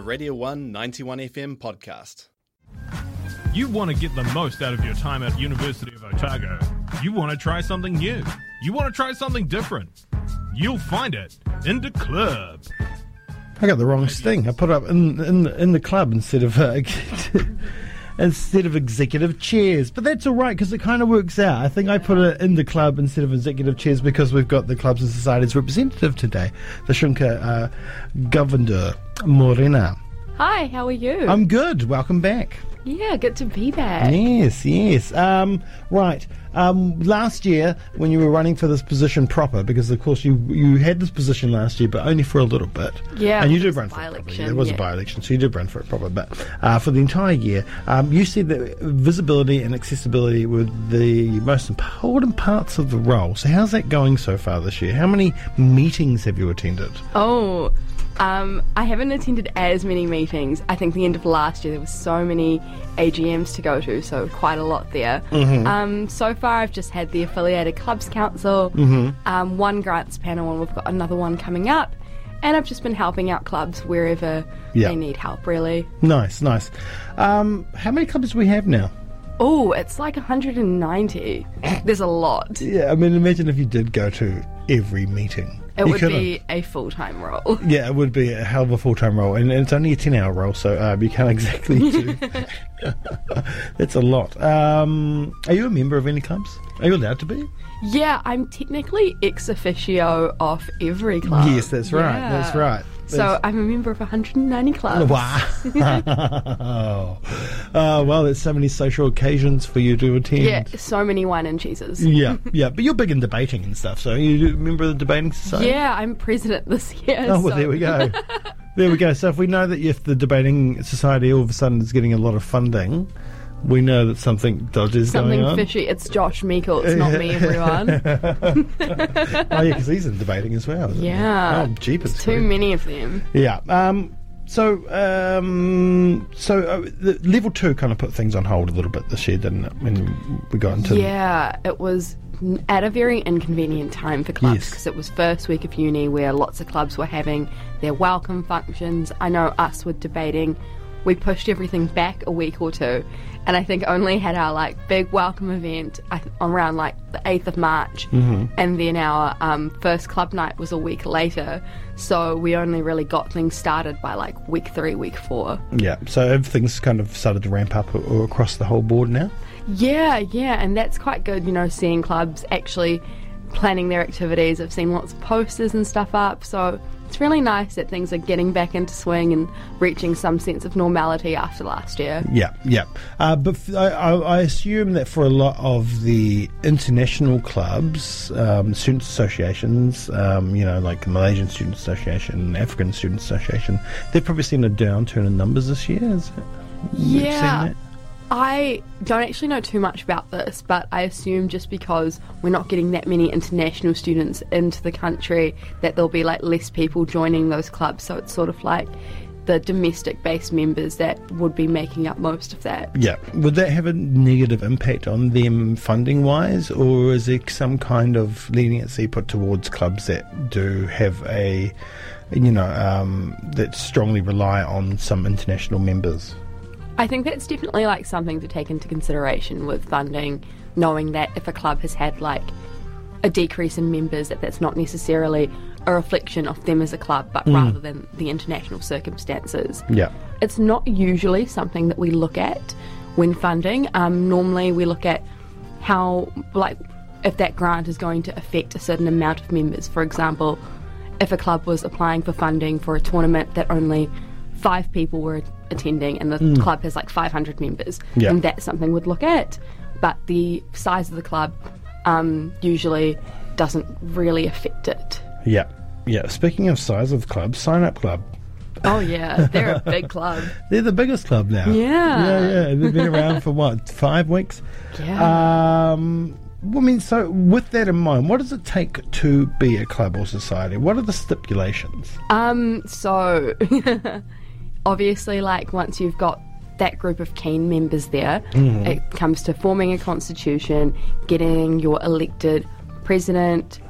a Radio 1 91 FM podcast. You want to get the most out of your time at University of Otago. You want to try something new. You want to try something different. You'll find it in the club. I got the wrong thing. I put it up in in in the club instead of uh, instead of executive chairs. But that's all right because it kind of works out. I think I put it in the club instead of executive chairs because we've got the clubs and societies representative today, the Shrinker uh, Governor Morena. Hi, how are you? I'm good. Welcome back. yeah, good to be back. Yes, yes. Um, right. Um, last year, when you were running for this position proper, because of course you you had this position last year, but only for a little bit. Yeah, and you did run for it properly. by-election, There was a by-election, so you did run for it proper. But uh, for the entire year, um, you said that visibility and accessibility were the most important parts of the role. So how's that going so far this year? How many meetings have you attended? Oh, um, I haven't attended as many meetings. I think the end of last year there was so many AGMs to go to, so quite a lot there. Mm-hmm. Um, so far, I've just had the affiliated clubs council, Mm-hmm. um, one grants panel, and we've got another one coming up. And I've just been helping out clubs wherever Yeah. they need help, really. Nice, nice. Um, how many clubs do we have now? Oh, it's like 190. There's a lot. Yeah, I mean, imagine if you did go to every meeting. It You would couldn't. be a full time role. Yeah, it would be a hell of a full time role, and, and it's only a ten hour role, so uh, you can't exactly do. That's a lot. Um, are you a member of any clubs? Are you allowed to be? Yeah, I'm technically ex officio of every club. yes, that's right. Yeah. That's right. So I'm a member of 190 clubs. wow. uh, well, there's so many social occasions for you to attend. Yeah, so many wine and cheeses. Yeah, yeah, but you're big in debating and stuff, so you a member of the debating society. Yeah, I'm president this year. Oh, well, so- there we go. there we go. So if we know that if the debating society all of a sudden is getting a lot of funding, we know that something dodgy is Something going on. fishy. It's Josh Meikle. It's not me, everyone. Oh yeah, because he's in debating as well. isn't he? Yeah. Oh, jeepers. Too creep. many of them. Yeah. Um. So, um, so uh, the level two kind of put things on hold a little bit this year, didn't it? When we got into Yeah, it was at a very inconvenient time for clubs Yes. because it was first week of uni where lots of clubs were having their welcome functions. I know us were debating, we pushed everything back a week or two, and I think only had our like big welcome event around like the eighth of March, and then our um, first club night was a week later. So we only really got things started by like week three, week four. yeah. So everything's kind of started to ramp up across the whole board now. Yeah, yeah, and that's quite good, you know, seeing clubs actually planning their activities. I've seen lots of posters and stuff up, so it's really nice that things are getting back into swing and reaching some sense of normality after last year. Yeah, yeah. Uh, but f- I, I- assume that for a lot of the international clubs, um, student associations, um, you know, like the Malaysian Student Association, African Student Association, they've probably seen a downturn in numbers this year. Is it? Yeah. I don't actually know too much about this, but I assume just because we're not getting that many international students into the country, that there'll be like less people joining those clubs. So it's sort of like the domestic based members that would be making up most of that. Yeah. Would that have a negative impact on them funding wise, or is there some kind of leniency put towards clubs that do have a, you know, um, that strongly rely on some international members? I think that's definitely like something to take into consideration with funding, knowing that if a club has had like a decrease in members, that that's not necessarily a reflection of them as a club, but rather than the international circumstances. Yeah. It's not usually something that we look at when funding. Um, normally, we look at how, like, if that grant is going to affect a certain amount of members. For example, if a club was applying for funding for a tournament that only five people were attending and the club has like 500 members, Yeah. then that's something we'd look at. But the size of the club um, usually doesn't really affect it. Yeah. Yeah. Speaking of size of clubs, Sign Up Club. Oh, yeah, they're a big club. They're the biggest club now. Yeah. Yeah, yeah. They've been around for what, five weeks? Yeah. Um, I mean, so with that in mind, what does it take to be a club or society? What are the stipulations? Um, so obviously, like once you've got that group of keen members there, it comes to forming a constitution, getting your elected president,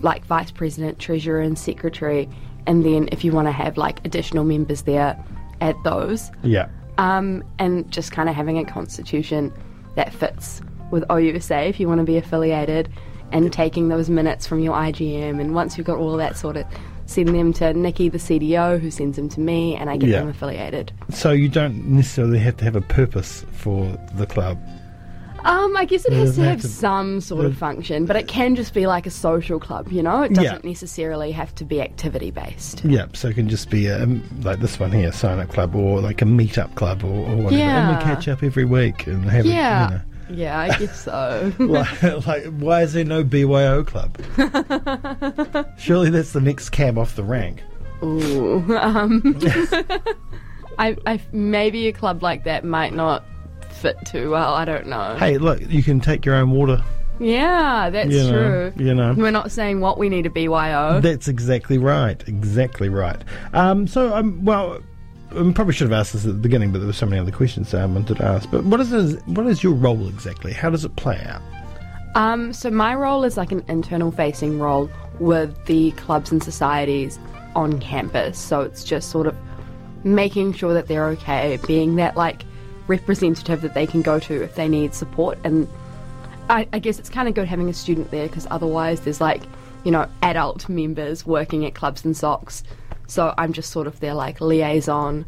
like vice president, treasurer, and secretary, and then if you want to have like additional members there, at those. Yeah. Um, and just kind of having a constitution that fits with OUSA if you want to be affiliated, and taking those minutes from your IGM. And once you've got all that sorted, send them to Nikki, the CDO, who sends them to me, and I get Yeah. them affiliated. So you don't necessarily have to have a purpose for the club. Um, I guess it has to have to- some sort of function, but it can just be like a social club, you know? It doesn't necessarily have to be activity based. Yeah, so it can just be a, like this one here, sign up club, or like a meet up club, or, or whatever. And Yeah. we catch up every week and have Yeah. A, you know. Yeah, I guess so. like, like, why is there no BYO club? Surely that's the next cab off the rank. Ooh, um, I, I, maybe a club like that might not fit too well. I don't know. Hey, look, you can take your own water. Yeah, that's You know, true. you know. We're not saying what we need a BYO. That's exactly right. Exactly right. Um, so, um, well, I probably should have asked this at the beginning, but there were so many other questions I wanted to ask. But what is it, what is your role exactly? How does it play out? Um, so my role is like an internal facing role with the clubs and societies on campus. So it's just sort of making sure that they're okay, being that like representative that they can go to if they need support. And I, I guess it's kind of good having a student there because otherwise there's like, you know, adult members working at clubs and socks. So I'm just sort of their like liaison.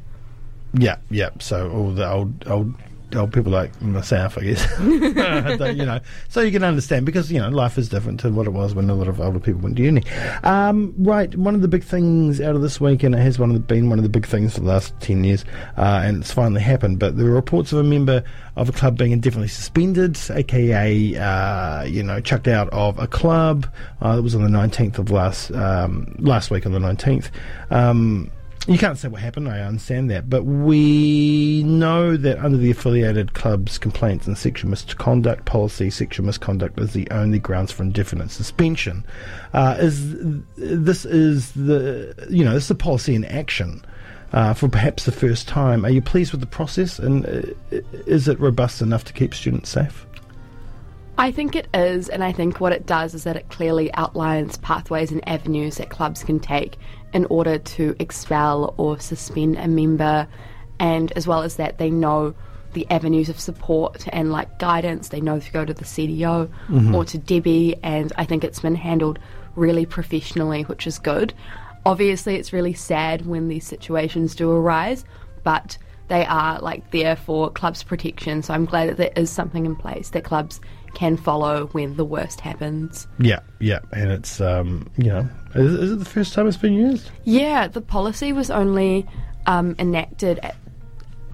Yeah, yeah. So all the old old old people like myself, I guess. You know, so you can understand because you know life is different to what it was when a lot of older people went to uni. Um, right. One of the big things out of this week, and it has one of the, been one of the big things for the last ten years, uh, and it's finally happened. But there were reports of a member of a club being indefinitely suspended, aka uh, you know chucked out of a club. Uh, it was on the nineteenth of last um, last week on the nineteenth. Um, you can't say what happened, I understand that, but we know that under the affiliated club's complaints and sexual misconduct policy, sexual misconduct is the only grounds for indefinite suspension. Uh, is this is the you know this is a policy in action uh, for perhaps the first time? Are you pleased with the process, and uh, is it robust enough to keep students safe? I think it is, and I think what it does is that it clearly outlines pathways and avenues that clubs can take in order to expel or suspend a member, and as well as that, they know the avenues of support and like guidance. They know to go to the CDO mm-hmm. or to Debbie, and I think it's been handled really professionally, which is good. Obviously, it's really sad when these situations do arise, but they are like there for clubs' protection. So I'm glad that there is something in place that clubs can follow when the worst happens. Yeah, yeah, and it's um, you know, is, is it the first time it's been used? Yeah, the policy was only um, enacted at,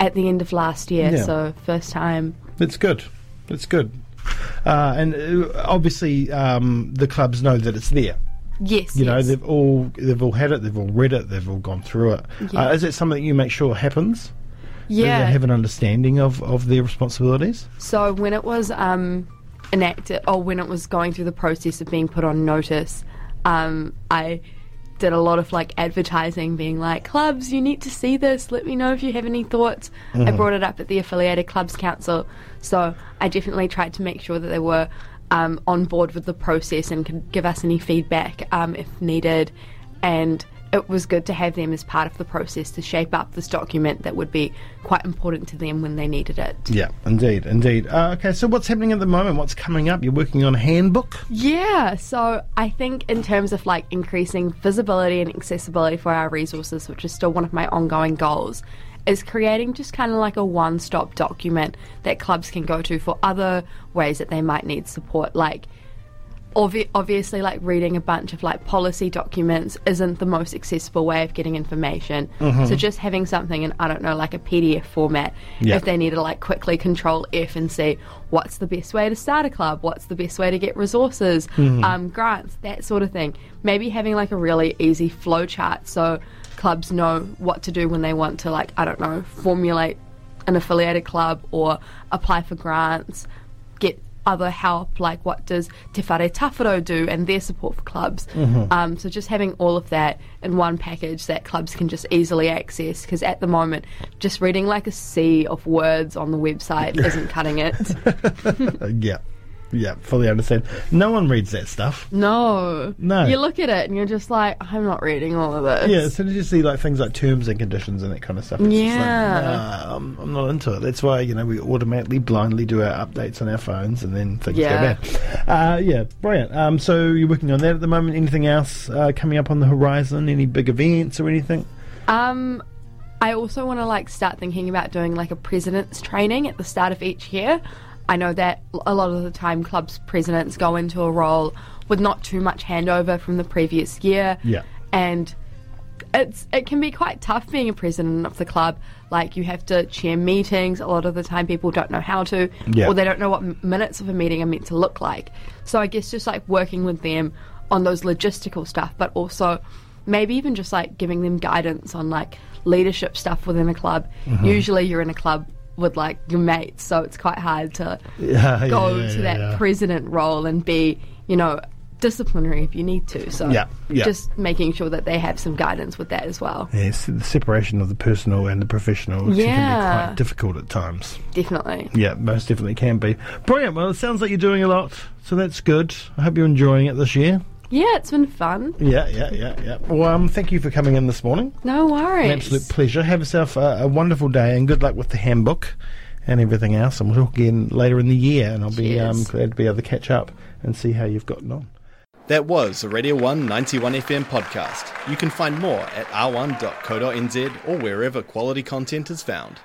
at the end of last year, Yeah. so first time. It's good. It's good. Uh, and uh, obviously, um, the clubs know that it's there. Yes, You know, yes. they've all they've all had it. They've all read it. They've all gone through it. Yeah. Uh, is it something that you make sure happens? Yeah. they have an understanding of, of their responsibilities? So when it was um, enacted, or when it was going through the process of being put on notice, um, I did a lot of like advertising, being like, "Clubs, you need to see this. Let me know if you have any thoughts." I brought it up at the affiliated clubs council, so I definitely tried to make sure that they were um, on board with the process and could give us any feedback um, if needed, and. It was good to have them as part of the process to shape up this document that would be quite important to them when they needed it. Yeah, indeed, indeed. Uh, okay, so what's happening at the moment? What's coming up? You're working on a handbook. Yeah, so I think in terms of like increasing visibility and accessibility for our resources, which is still one of my ongoing goals, is creating just kind of like a one stop document that clubs can go to for other ways that they might need support. Like, obvi- obviously, like reading a bunch of like policy documents isn't the most accessible way of getting information. So just having something in, I don't know, like a PDF format, if they need to like quickly control F and see what's the best way to start a club, what's the best way to get resources, um, grants, that sort of thing. Maybe having like a really easy flow chart so clubs know what to do when they want to like, I don't know, formulate an affiliated club or apply for grants, other help, like what does Te Whare Tāwharau do and their support for clubs. Um, so just having all of that in one package that clubs can just easily access, because at the moment, just reading like a sea of words on the website isn't cutting it. Yeah, yeah, fully understand. No one reads that stuff. No. No. You look at it and you're just like, I'm not reading all of this. Yeah, as soon as you see like things like terms and conditions and that kind of stuff, it's just like, Yeah. nah, I'm, I'm not into it. That's why you know we automatically blindly do our updates on our phones and then things Yeah. go bad. Uh, yeah, brilliant. Um, so you're working on that at the moment. Anything else uh, coming up on the horizon? Any big events or anything? Um, I also want to like start thinking about doing like a president's training at the start of each year. I know that a lot of the time clubs presidents go into a role with not too much handover from the previous year. Yeah. And it's it can be quite tough being a president of the club. Like you have to chair meetings. A lot of the time, people don't know how to, Yeah. or they don't know what minutes of a meeting are meant to look like. So I guess just like working with them on those logistical stuff, but also maybe even just like giving them guidance on like leadership stuff within a club. Mm-hmm. Usually, you're in a club with like your mates, so it's quite hard to Yeah, go yeah, to yeah, that yeah. president role and be, you know, disciplinary if you need to. So Yeah, yeah. just making sure that they have some guidance with that as well. Yes, the separation of the personal and the professional can be quite difficult at times. Definitely. Yeah, most definitely can be. Brilliant. Well, it sounds like you're doing a lot, so that's good. I hope you're enjoying it this year. Yeah, it's been fun. Yeah, yeah, yeah, yeah. Well, um, thank you for coming in this morning. No worries. An absolute pleasure. Have yourself a, a wonderful day and good luck with the handbook and everything else. And we'll talk again later in the year, and I'll be um, glad to be able to catch up and see how you've gotten on. That was a Radio 1 91 FM podcast. You can find more at r1.co.nz or wherever quality content is found.